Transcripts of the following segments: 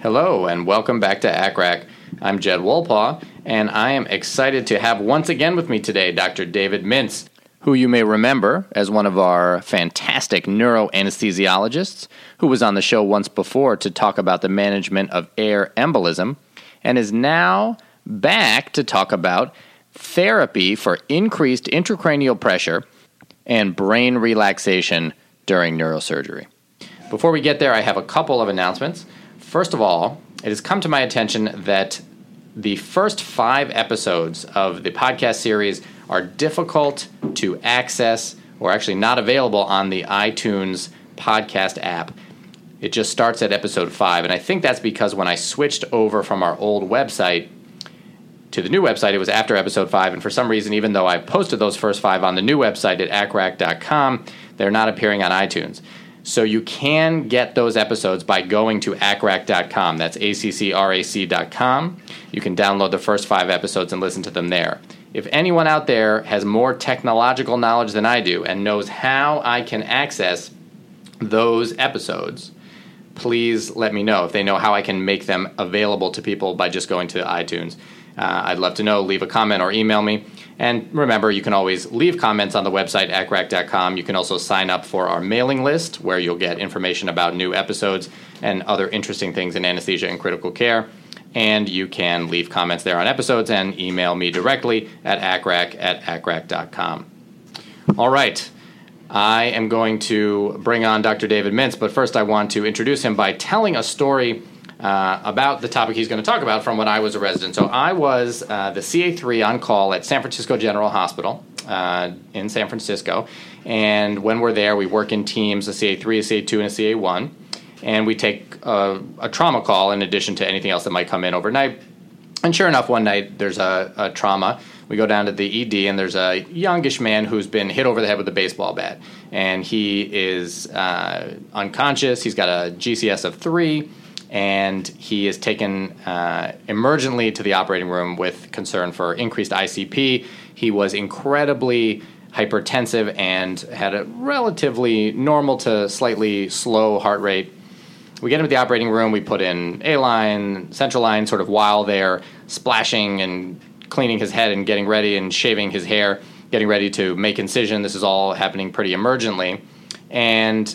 Hello, and welcome back to ACCRAC. I'm Jed Wolpaw, and I am excited to have once again with me today Dr. David Mintz, who you may remember as one of our fantastic neuroanesthesiologists, who was on the show once before to talk about the management of air embolism, and is now back to talk about therapy for increased intracranial pressure and brain relaxation during neurosurgery. Before we get there, I have a couple of announcements. First of all, it has come to my attention that the first five episodes of the podcast series are difficult to access or actually not available on the iTunes podcast app. It just starts at episode five. And I think that's because when I switched over from our old website to the new website, it was after episode five. And for some reason, even though I posted those first five on the new website at accrac.com, they're not appearing on iTunes. So you can get those episodes by going to accrac.com. That's A-C-C-R-A-C.com. You can download the first five episodes and listen to them there. If anyone out there has more technological knowledge than I do and knows how I can access those episodes, please let me know. If they know how I can make them available to people by just going to iTunes, uh, I'd love to know. Leave a comment or email me. And remember, you can always leave comments on the website, accrac.com. You can also sign up for our mailing list, where you'll get information about new episodes and other interesting things in anesthesia and critical care. And you can leave comments there on episodes and email me directly at accrac at accrac.com. All right. I am going to bring on Dr. David Mintz, but first I want to introduce him by telling a story uh, about the topic he's going to talk about from when I was a resident. So I was uh, the CA3 on call at San Francisco General Hospital uh, in San Francisco. And when we're there, we work in teams a CA3, a CA2, and a CA1. And we take a, a trauma call in addition to anything else that might come in overnight. And sure enough, one night there's a, a trauma. We go down to the ED, and there's a youngish man who's been hit over the head with a baseball bat. And he is uh, unconscious. He's got a GCS of three and he is taken uh, emergently to the operating room with concern for increased ICP. He was incredibly hypertensive and had a relatively normal to slightly slow heart rate. We get him to the operating room, we put in A line, central line, sort of while they're splashing and cleaning his head and getting ready and shaving his hair, getting ready to make incision. This is all happening pretty emergently. And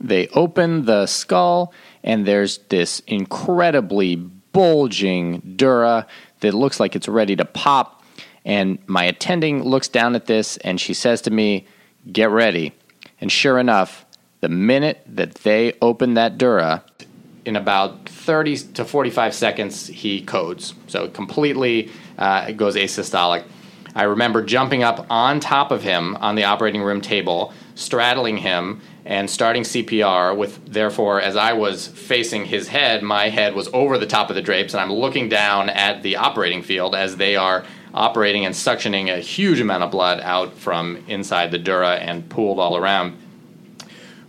they open the skull and there's this incredibly bulging dura that looks like it's ready to pop. And my attending looks down at this and she says to me, Get ready. And sure enough, the minute that they open that dura, in about 30 to 45 seconds, he codes. So completely uh, goes asystolic. I remember jumping up on top of him on the operating room table, straddling him, and starting CPR with therefore as I was facing his head, my head was over the top of the drapes and I'm looking down at the operating field as they are operating and suctioning a huge amount of blood out from inside the dura and pooled all around.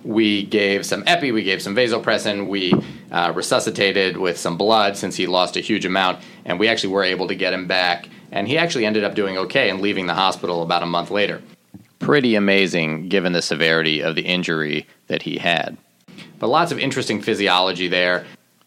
We gave some epi, we gave some vasopressin, we uh, resuscitated with some blood since he lost a huge amount, and we actually were able to get him back. And he actually ended up doing okay and leaving the hospital about a month later. Pretty amazing given the severity of the injury that he had. But lots of interesting physiology there.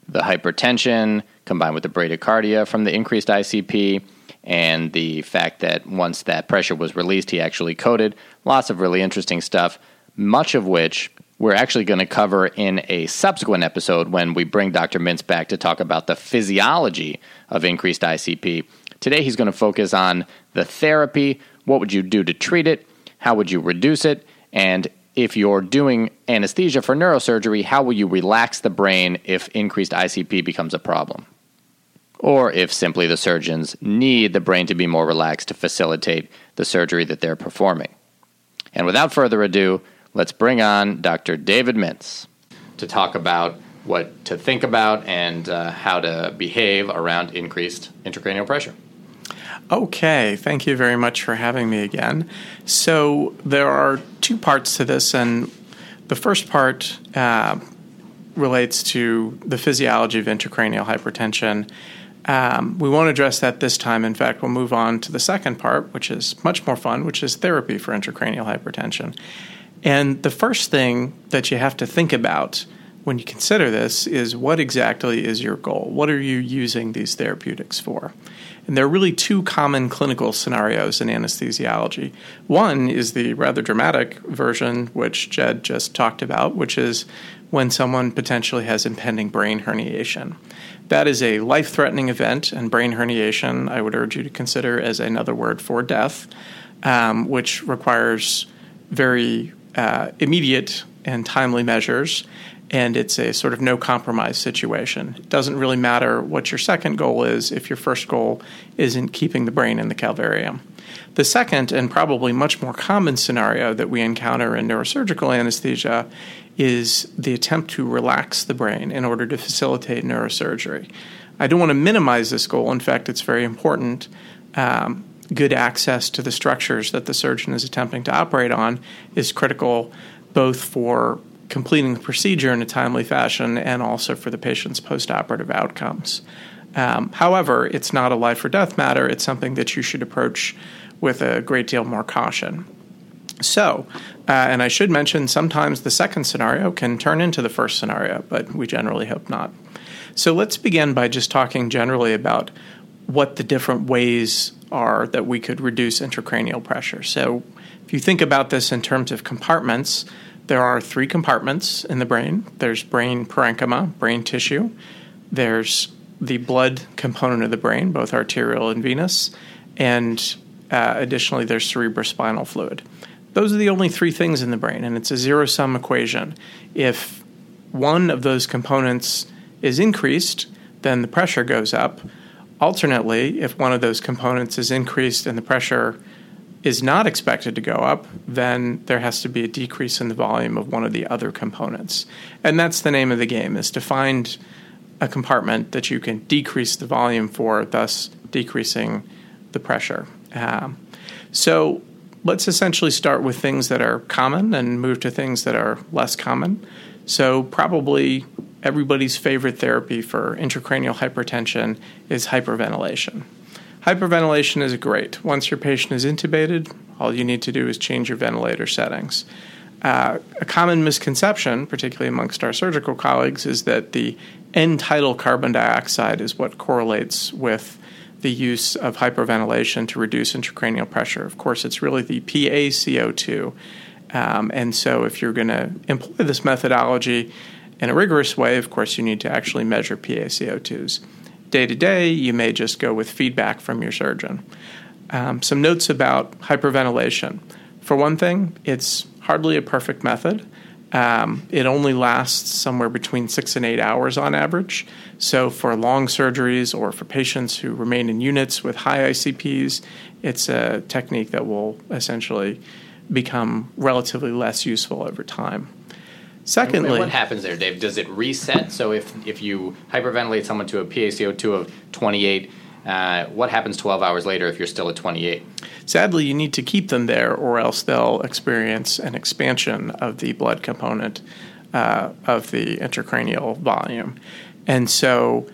The hypertension combined with the bradycardia from the increased ICP and the fact that once that pressure was released, he actually coded. Lots of really interesting stuff, much of which we're actually going to cover in a subsequent episode when we bring Dr. Mintz back to talk about the physiology of increased ICP. Today, he's going to focus on the therapy. What would you do to treat it? How would you reduce it? And if you're doing anesthesia for neurosurgery, how will you relax the brain if increased ICP becomes a problem? Or if simply the surgeons need the brain to be more relaxed to facilitate the surgery that they're performing. And without further ado, let's bring on Dr. David Mintz to talk about what to think about and uh, how to behave around increased intracranial pressure. Okay, thank you very much for having me again. So, there are two parts to this, and the first part uh, relates to the physiology of intracranial hypertension. Um, we won't address that this time. In fact, we'll move on to the second part, which is much more fun, which is therapy for intracranial hypertension. And the first thing that you have to think about when you consider this is what exactly is your goal? What are you using these therapeutics for? And there are really two common clinical scenarios in anesthesiology. One is the rather dramatic version, which Jed just talked about, which is when someone potentially has impending brain herniation. That is a life threatening event, and brain herniation, I would urge you to consider as another word for death, um, which requires very uh, immediate and timely measures and it's a sort of no compromise situation. It doesn't really matter what your second goal is if your first goal isn't keeping the brain in the calvarium. The second, and probably much more common scenario that we encounter in neurosurgical anesthesia, is the attempt to relax the brain in order to facilitate neurosurgery. I don't want to minimize this goal. In fact, it's very important. Um, good access to the structures that the surgeon is attempting to operate on is critical both for completing the procedure in a timely fashion and also for the patient's postoperative outcomes. Um, however, it's not a life or death matter, it's something that you should approach with a great deal more caution. So, uh, and I should mention sometimes the second scenario can turn into the first scenario, but we generally hope not. So, let's begin by just talking generally about what the different ways are that we could reduce intracranial pressure. So, if you think about this in terms of compartments, there are three compartments in the brain there's brain parenchyma, brain tissue, there's the blood component of the brain, both arterial and venous, and uh, additionally, there's cerebrospinal fluid. Those are the only three things in the brain, and it's a zero sum equation. If one of those components is increased, then the pressure goes up. Alternately, if one of those components is increased and the pressure is not expected to go up, then there has to be a decrease in the volume of one of the other components. And that's the name of the game is to find a compartment that you can decrease the volume for, thus decreasing the pressure. Um, so let's essentially start with things that are common and move to things that are less common. So, probably everybody's favorite therapy for intracranial hypertension is hyperventilation. Hyperventilation is great. Once your patient is intubated, all you need to do is change your ventilator settings. Uh, a common misconception, particularly amongst our surgical colleagues, is that the end tidal carbon dioxide is what correlates with the use of hyperventilation to reduce intracranial pressure. Of course, it's really the PaCO2. Um, and so, if you're going to employ this methodology in a rigorous way, of course, you need to actually measure PaCO2s day to day, you may just go with feedback from your surgeon. Um, some notes about hyperventilation. For one thing, it's hardly a perfect method. Um, it only lasts somewhere between six and eight hours on average. So, for long surgeries or for patients who remain in units with high ICPs, it's a technique that will essentially become relatively less useful over time. Secondly, and what happens there, Dave? Does it reset? So if if you hyperventilate someone to a PaCO2 of 28, uh, what happens 12 hours later if you're still at 28? Sadly, you need to keep them there, or else they'll experience an expansion of the blood component uh, of the intracranial volume. And so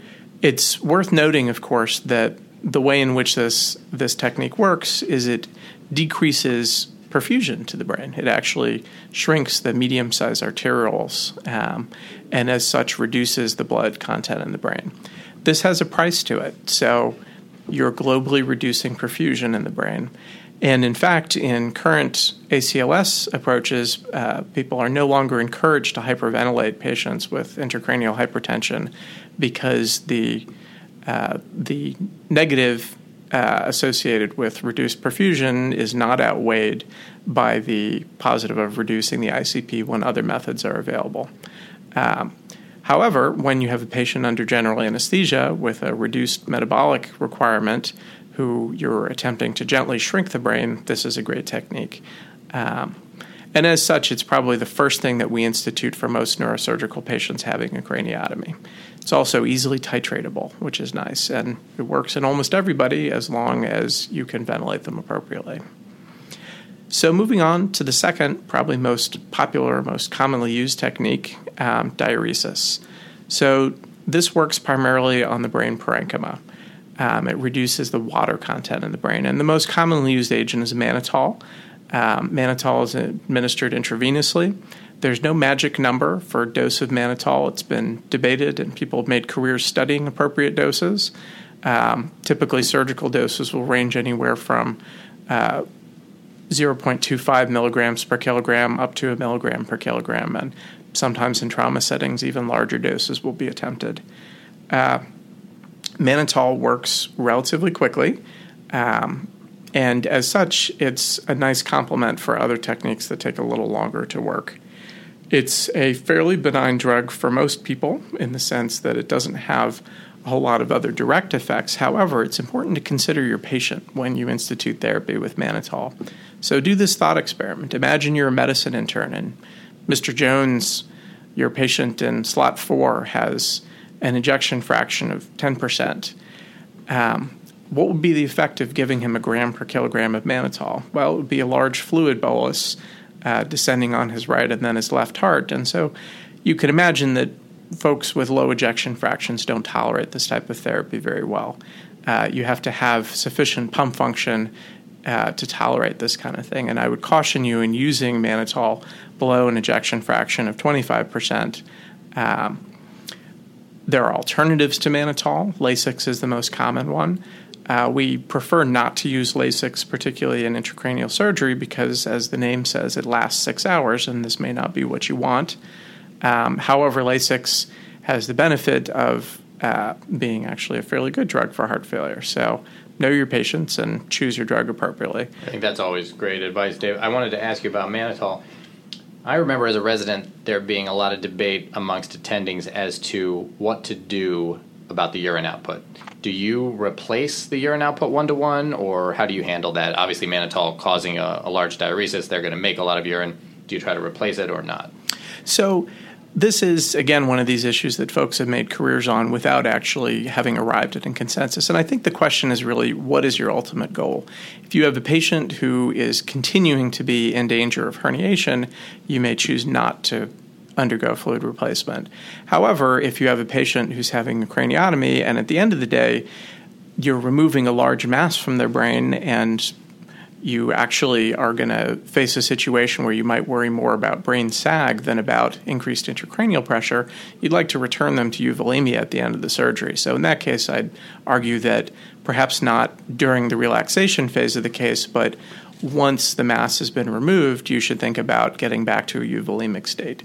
it's worth noting, of course, that the way in which this, this technique works is it decreases perfusion to the brain. It actually shrinks the medium sized arterioles um, and, as such, reduces the blood content in the brain. This has a price to it. So you're globally reducing perfusion in the brain. And in fact, in current ACLS approaches, uh, people are no longer encouraged to hyperventilate patients with intracranial hypertension because the uh, the negative uh, associated with reduced perfusion is not outweighed by the positive of reducing the ICP when other methods are available. Um, however, when you have a patient under general anesthesia with a reduced metabolic requirement, who you're attempting to gently shrink the brain, this is a great technique. Um, and as such, it's probably the first thing that we institute for most neurosurgical patients having a craniotomy. It's also easily titratable, which is nice, and it works in almost everybody as long as you can ventilate them appropriately. So, moving on to the second, probably most popular, most commonly used technique, um, diuresis. So, this works primarily on the brain parenchyma. Um, it reduces the water content in the brain. And the most commonly used agent is mannitol. Um, mannitol is administered intravenously. There's no magic number for a dose of mannitol. It's been debated, and people have made careers studying appropriate doses. Um, typically, surgical doses will range anywhere from uh, 0.25 milligrams per kilogram up to a milligram per kilogram, and sometimes in trauma settings, even larger doses will be attempted. Uh, mannitol works relatively quickly. Um, and as such, it's a nice complement for other techniques that take a little longer to work. It's a fairly benign drug for most people in the sense that it doesn't have a whole lot of other direct effects. However, it's important to consider your patient when you institute therapy with mannitol. So do this thought experiment. Imagine you're a medicine intern and Mr. Jones, your patient in slot four, has an ejection fraction of 10%. Um, what would be the effect of giving him a gram per kilogram of mannitol? Well, it would be a large fluid bolus uh, descending on his right and then his left heart. And so you could imagine that folks with low ejection fractions don't tolerate this type of therapy very well. Uh, you have to have sufficient pump function uh, to tolerate this kind of thing. And I would caution you in using mannitol below an ejection fraction of 25%. Um, there are alternatives to mannitol. Lasix is the most common one. Uh, we prefer not to use Lasix, particularly in intracranial surgery, because, as the name says, it lasts six hours, and this may not be what you want. Um, however, Lasix has the benefit of uh, being actually a fairly good drug for heart failure. So, know your patients and choose your drug appropriately. I think that's always great advice, Dave. I wanted to ask you about mannitol. I remember as a resident there being a lot of debate amongst attendings as to what to do about the urine output. Do you replace the urine output one to one, or how do you handle that? Obviously, mannitol causing a, a large diuresis, they're going to make a lot of urine. Do you try to replace it or not? So, this is again one of these issues that folks have made careers on without actually having arrived at a consensus. And I think the question is really what is your ultimate goal? If you have a patient who is continuing to be in danger of herniation, you may choose not to undergo fluid replacement. However, if you have a patient who's having a craniotomy and at the end of the day you're removing a large mass from their brain and you actually are going to face a situation where you might worry more about brain sag than about increased intracranial pressure, you'd like to return them to euvolemia at the end of the surgery. So, in that case, I'd argue that perhaps not during the relaxation phase of the case, but once the mass has been removed, you should think about getting back to a euvolemic state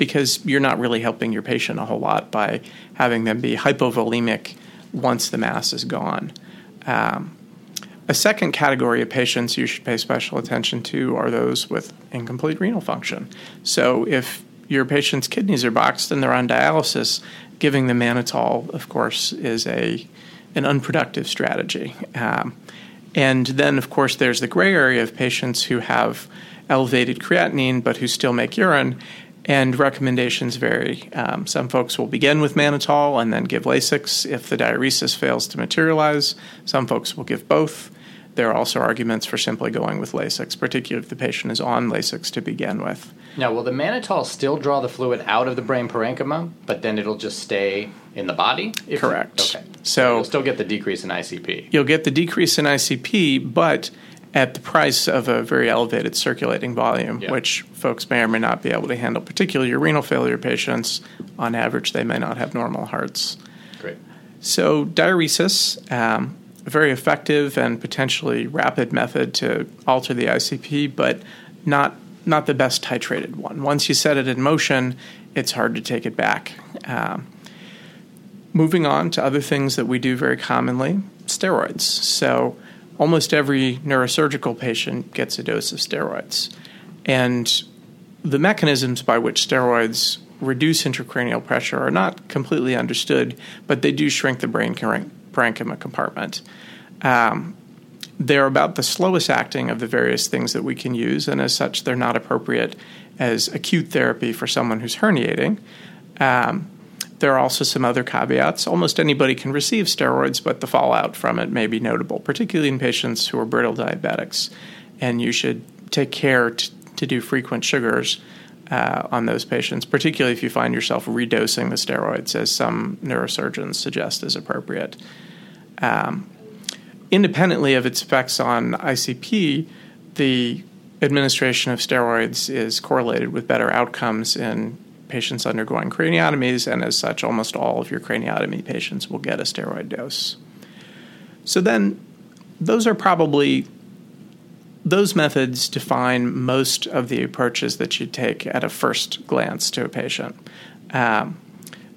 because you're not really helping your patient a whole lot by having them be hypovolemic once the mass is gone. Um, a second category of patients you should pay special attention to are those with incomplete renal function. So, if your patient's kidneys are boxed and they're on dialysis, giving them mannitol, of course, is a an unproductive strategy. Um, and then, of course, there's the gray area of patients who have elevated creatinine but who still make urine. And recommendations vary. Um, some folks will begin with mannitol and then give Lasix if the diuresis fails to materialize. Some folks will give both. there are also arguments for simply going with Lasix, particularly if the patient is on Lasix to begin with. Now, will the mannitol still draw the fluid out of the brain parenchyma, but then it'll just stay in the body? Correct. Okay. So you'll still get the decrease in ICP. You'll get the decrease in ICP, but at the price of a very elevated circulating volume, yeah. which folks may or may not be able to handle, particularly your renal failure patients. On average, they may not have normal hearts. Great. So, diuresis, um, a very effective and potentially rapid method to alter the ICP, but not not the best titrated one. Once you set it in motion, it's hard to take it back. Um, moving on to other things that we do very commonly, steroids. So almost every neurosurgical patient gets a dose of steroids. And the mechanisms by which steroids reduce intracranial pressure are not completely understood, but they do shrink the brain parenchyma compartment. Um, they're about the slowest acting of the various things that we can use, and as such, they're not appropriate as acute therapy for someone who's herniating. Um, there are also some other caveats. Almost anybody can receive steroids, but the fallout from it may be notable, particularly in patients who are brittle diabetics. And you should take care t- to do frequent sugars uh, on those patients, particularly if you find yourself redosing the steroids, as some neurosurgeons suggest is appropriate. Um, independently of its effects on ICP, the administration of steroids is correlated with better outcomes in patients undergoing craniotomies, and as such, almost all of your craniotomy patients will get a steroid dose. So then, those are probably those methods define most of the approaches that you take at a first glance to a patient. Um,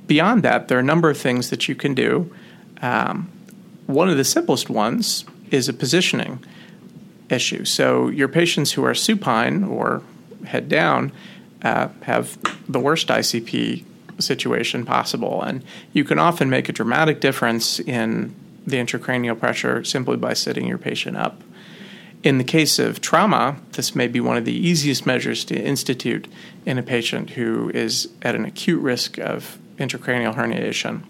beyond that, there are a number of things that you can do. Um, one of the simplest ones is a positioning issue. So, your patients who are supine or head down uh, have the worst ICP situation possible. And you can often make a dramatic difference in the intracranial pressure simply by sitting your patient up. In the case of trauma, this may be one of the easiest measures to institute in a patient who is at an acute risk of intracranial herniation.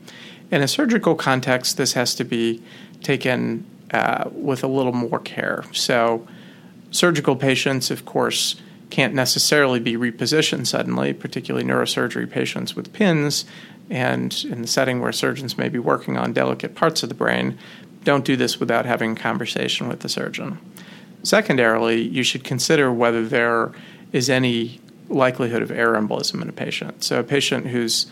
In a surgical context, this has to be taken uh, with a little more care. So, surgical patients, of course, can't necessarily be repositioned suddenly, particularly neurosurgery patients with pins. And in the setting where surgeons may be working on delicate parts of the brain, don't do this without having a conversation with the surgeon. Secondarily, you should consider whether there is any likelihood of air embolism in a patient. So, a patient who's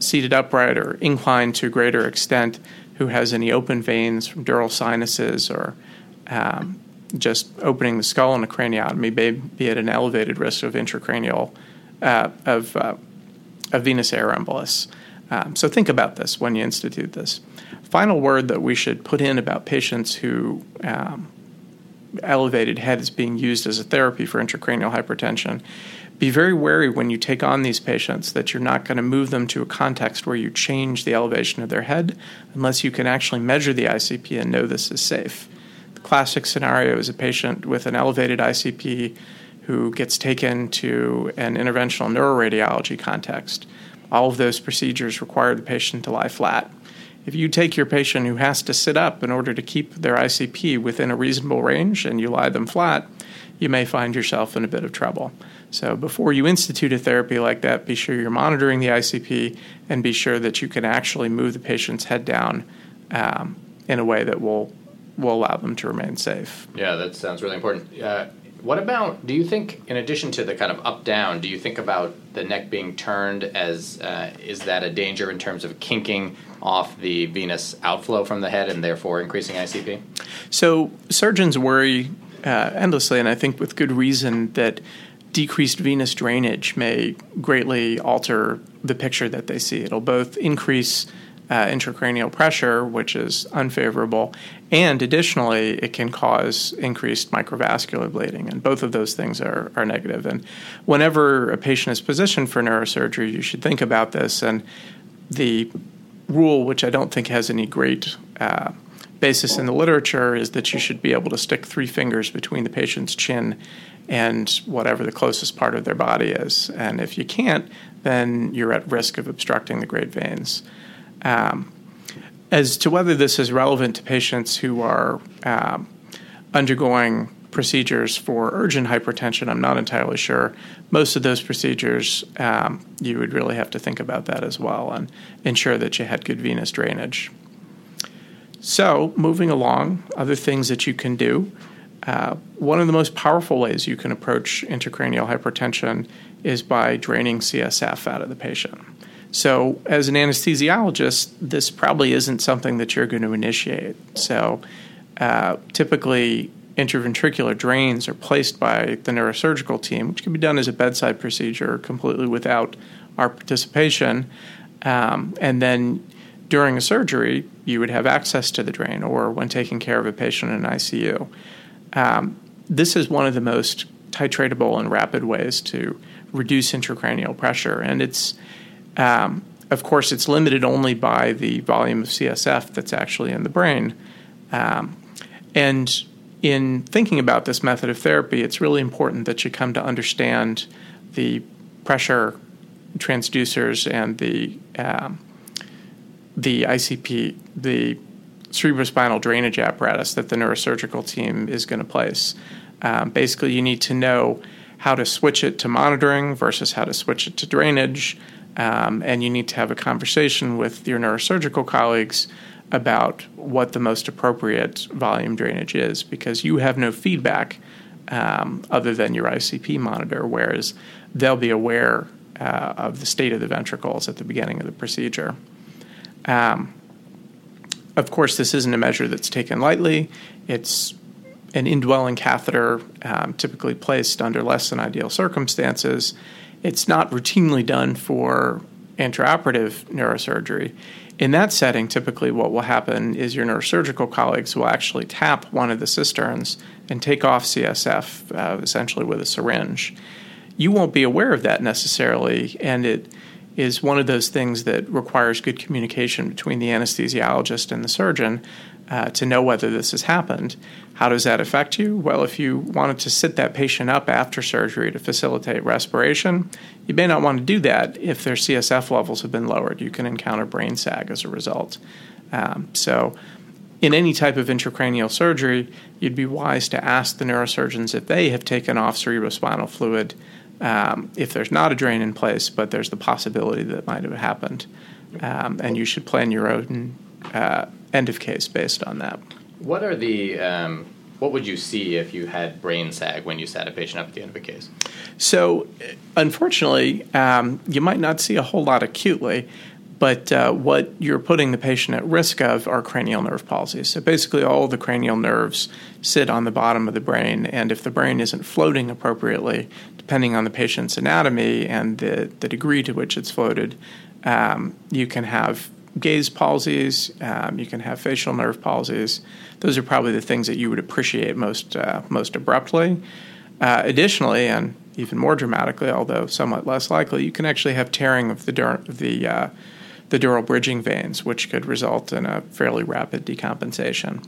seated upright or inclined to a greater extent, who has any open veins from dural sinuses or um, just opening the skull in a craniotomy may be at an elevated risk of intracranial uh, of, uh, venous air embolus. Um, so think about this when you institute this. Final word that we should put in about patients who um, elevated head is being used as a therapy for intracranial hypertension. Be very wary when you take on these patients that you're not going to move them to a context where you change the elevation of their head unless you can actually measure the ICP and know this is safe classic scenario is a patient with an elevated ICP who gets taken to an interventional neuroradiology context. All of those procedures require the patient to lie flat. If you take your patient who has to sit up in order to keep their ICP within a reasonable range and you lie them flat, you may find yourself in a bit of trouble. So, before you institute a therapy like that, be sure you're monitoring the ICP and be sure that you can actually move the patient's head down um, in a way that will will allow them to remain safe. Yeah, that sounds really important. Uh, what about, do you think, in addition to the kind of up down, do you think about the neck being turned as, uh, is that a danger in terms of kinking off the venous outflow from the head and therefore increasing ICP? So surgeons worry uh, endlessly, and I think with good reason, that decreased venous drainage may greatly alter the picture that they see. It'll both increase uh, intracranial pressure, which is unfavorable, and additionally, it can cause increased microvascular bleeding, and both of those things are, are negative. And whenever a patient is positioned for neurosurgery, you should think about this. And the rule, which I don't think has any great uh, basis in the literature, is that you should be able to stick three fingers between the patient's chin and whatever the closest part of their body is. And if you can't, then you're at risk of obstructing the great veins. Um, as to whether this is relevant to patients who are um, undergoing procedures for urgent hypertension, I'm not entirely sure. Most of those procedures, um, you would really have to think about that as well and ensure that you had good venous drainage. So, moving along, other things that you can do. Uh, one of the most powerful ways you can approach intracranial hypertension is by draining CSF out of the patient. So, as an anesthesiologist, this probably isn't something that you're going to initiate. So, uh, typically, intraventricular drains are placed by the neurosurgical team, which can be done as a bedside procedure completely without our participation. Um, and then during a surgery, you would have access to the drain or when taking care of a patient in ICU. Um, this is one of the most titratable and rapid ways to reduce intracranial pressure. And it's, um, of course, it's limited only by the volume of CSF that's actually in the brain. Um, and in thinking about this method of therapy, it's really important that you come to understand the pressure transducers and the um, the ICP, the cerebrospinal drainage apparatus that the neurosurgical team is going to place. Um, basically, you need to know how to switch it to monitoring versus how to switch it to drainage, um, and you need to have a conversation with your neurosurgical colleagues about what the most appropriate volume drainage is because you have no feedback um, other than your ICP monitor, whereas they'll be aware uh, of the state of the ventricles at the beginning of the procedure. Um, of course, this isn't a measure that's taken lightly. It's an indwelling catheter, um, typically placed under less than ideal circumstances. It's not routinely done for intraoperative neurosurgery. In that setting, typically what will happen is your neurosurgical colleagues will actually tap one of the cisterns and take off CSF, uh, essentially with a syringe. You won't be aware of that necessarily, and it is one of those things that requires good communication between the anesthesiologist and the surgeon uh, to know whether this has happened. How does that affect you? Well, if you wanted to sit that patient up after surgery to facilitate respiration, you may not want to do that if their CSF levels have been lowered. You can encounter brain sag as a result. Um, so, in any type of intracranial surgery, you'd be wise to ask the neurosurgeons if they have taken off cerebrospinal fluid um, if there's not a drain in place, but there's the possibility that might have happened. Um, and you should plan your own uh, end of case based on that. What are the um, what would you see if you had brain sag when you sat a patient up at the end of a case? So, unfortunately, um, you might not see a whole lot acutely, but uh, what you're putting the patient at risk of are cranial nerve palsies. So, basically, all the cranial nerves sit on the bottom of the brain, and if the brain isn't floating appropriately, depending on the patient's anatomy and the, the degree to which it's floated, um, you can have gaze palsies, um, you can have facial nerve palsies. Those are probably the things that you would appreciate most uh, most abruptly. Uh, additionally, and even more dramatically, although somewhat less likely, you can actually have tearing of the dur- the uh, the dural bridging veins, which could result in a fairly rapid decompensation.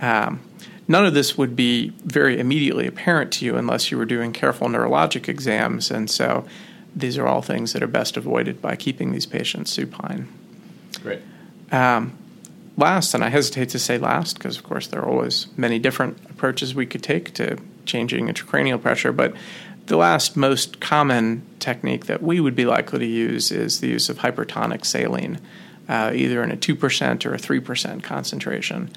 Um, none of this would be very immediately apparent to you unless you were doing careful neurologic exams, and so these are all things that are best avoided by keeping these patients supine. Great. Um, last, and I hesitate to say last because, of course, there are always many different approaches we could take to changing intracranial pressure, but the last most common technique that we would be likely to use is the use of hypertonic saline, uh, either in a 2% or a 3% concentration.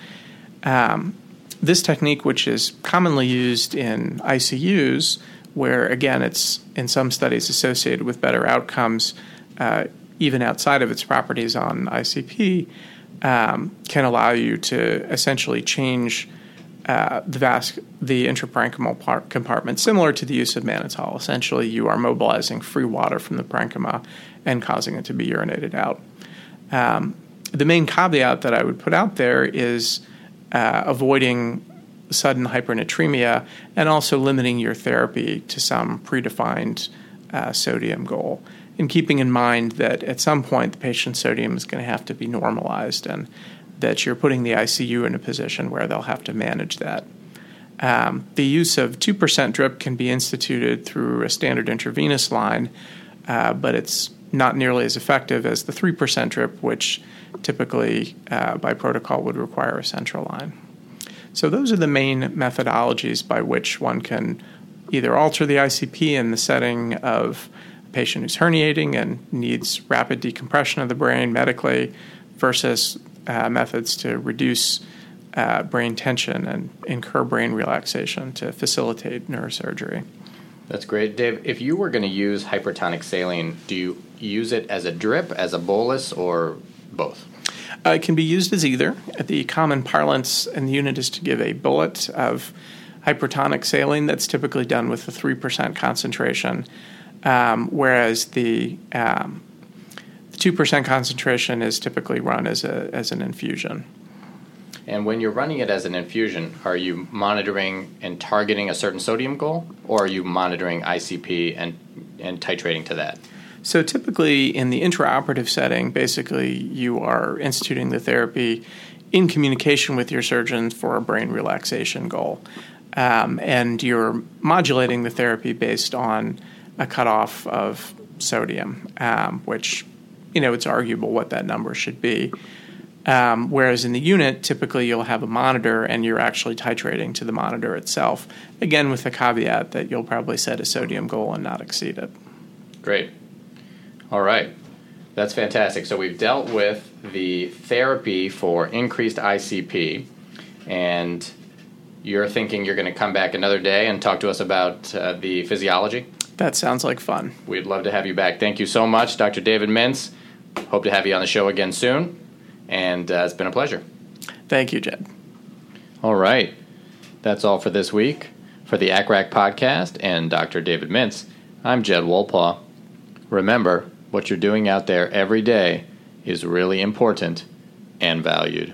Um, this technique, which is commonly used in ICUs, where again it's in some studies associated with better outcomes, uh, even outside of its properties on ICP, um, can allow you to essentially change uh, the vas- the intraparenchymal par- compartment, similar to the use of mannitol. Essentially, you are mobilizing free water from the parenchyma and causing it to be urinated out. Um, the main caveat that I would put out there is uh, avoiding sudden hypernatremia and also limiting your therapy to some predefined uh, sodium goal and keeping in mind that at some point the patient's sodium is going to have to be normalized and that you're putting the ICU in a position where they'll have to manage that. Um, the use of 2% drip can be instituted through a standard intravenous line, uh, but it's not nearly as effective as the 3% drip, which typically uh, by protocol would require a central line. So, those are the main methodologies by which one can either alter the ICP in the setting of patient who's herniating and needs rapid decompression of the brain medically versus uh, methods to reduce uh, brain tension and incur brain relaxation to facilitate neurosurgery. That's great. Dave, if you were going to use hypertonic saline, do you use it as a drip, as a bolus, or both? Uh, it can be used as either. The common parlance in the unit is to give a bullet of hypertonic saline that's typically done with a 3% concentration, um, whereas the, um, 2% concentration is typically run as, a, as an infusion. And when you're running it as an infusion, are you monitoring and targeting a certain sodium goal, or are you monitoring ICP and, and titrating to that? So typically in the intraoperative setting, basically you are instituting the therapy in communication with your surgeon for a brain relaxation goal. Um, and you're modulating the therapy based on a cutoff of sodium, um, which, you know, it's arguable what that number should be. Um, whereas in the unit, typically you'll have a monitor and you're actually titrating to the monitor itself. Again, with the caveat that you'll probably set a sodium goal and not exceed it. Great. All right. That's fantastic. So we've dealt with the therapy for increased ICP, and you're thinking you're going to come back another day and talk to us about uh, the physiology? That sounds like fun. We'd love to have you back. Thank you so much, Dr. David Mintz. Hope to have you on the show again soon and uh, it's been a pleasure. Thank you, Jed. All right. That's all for this week. For the ACCRAC podcast and Dr. David Mintz, I'm Jed Wolpaw. Remember, what you're doing out there every day is really important and valued.